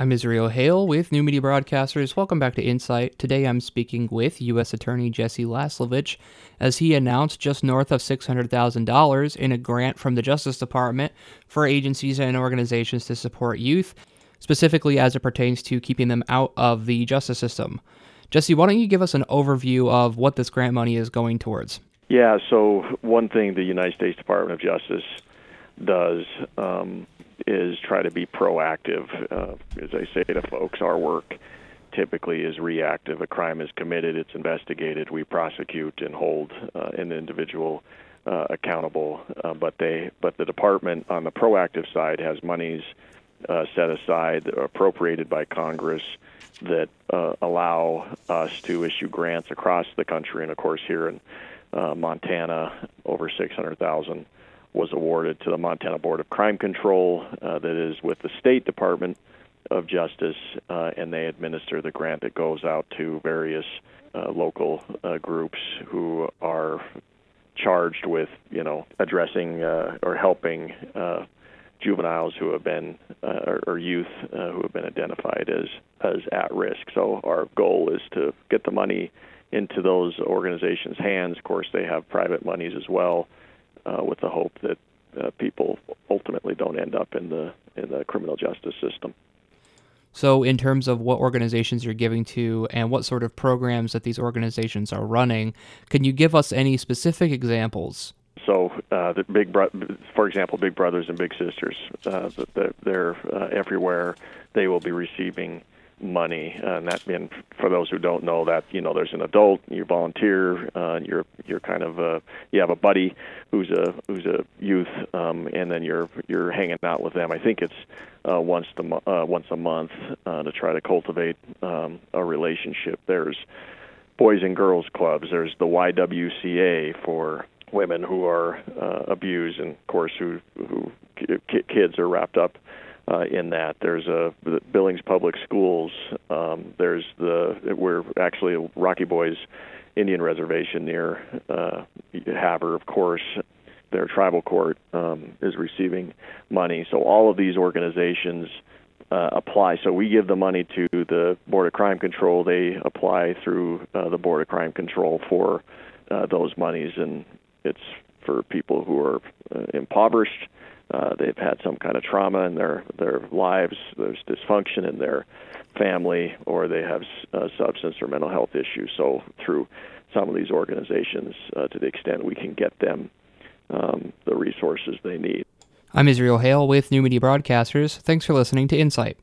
I'm Israel Hale with New Media Broadcasters. Welcome back to Insight. Today I'm speaking with U.S. Attorney Jesse Laslovich as he announced just north of $600,000 in a grant from the Justice Department for agencies and organizations to support youth, specifically as it pertains to keeping them out of the justice system. Jesse, why don't you give us an overview of what this grant money is going towards? Yeah, so one thing the United States Department of Justice does um, is try to be proactive. Uh, as I say to folks, our work typically is reactive. A crime is committed, it's investigated, we prosecute and hold uh, an individual uh, accountable. Uh, but they, but the department on the proactive side has monies uh, set aside, appropriated by Congress, that uh, allow us to issue grants across the country, and of course here in uh, Montana, over 600,000 was awarded to the Montana Board of Crime Control, uh, that is with the State Department of Justice, uh, and they administer the grant that goes out to various uh, local uh, groups who are charged with, you know, addressing uh, or helping uh, juveniles who have been or, or, youth who have been identified as as at risk. So our goal is to get the money into those organizations' hands. Of course, they have private monies as well with the hope that uh, people ultimately don't end up in the in the criminal justice system. So, in terms of what organizations you're giving to and what sort of programs that these organizations are running, can you give us any specific examples? So, uh, the big, bro- for example, Big Brothers and Big Sisters, uh, they're uh, everywhere. They will be receiving money and that and for those who don't know that you know there's an adult you volunteer uh you're you're kind of uh you have a buddy who's a who's a youth um and then you're you're hanging out with them. I think it's uh once the uh once a month uh to try to cultivate um a relationship. There's boys and girls clubs. There's the YWCA for women who are uh abused and of course who who kids are wrapped up uh, in that. There's a Billings Public Schools. Um, there's the we're actually Rocky Boys Indian Reservation near uh, Havre, of course. Their tribal court um, is receiving money. So all of these organizations uh, apply. So we give the money to the Board of Crime Control. They apply through uh, the Board of Crime Control for uh, those monies, and it's for people who are uh, impoverished uh, they've had some kind of trauma in their their lives. There's dysfunction in their family, or they have uh, substance or mental health issues. So through some of these organizations, uh, to the extent we can get them um, the resources they need. I'm Israel Hale with New Media Broadcasters. Thanks for listening to Insight.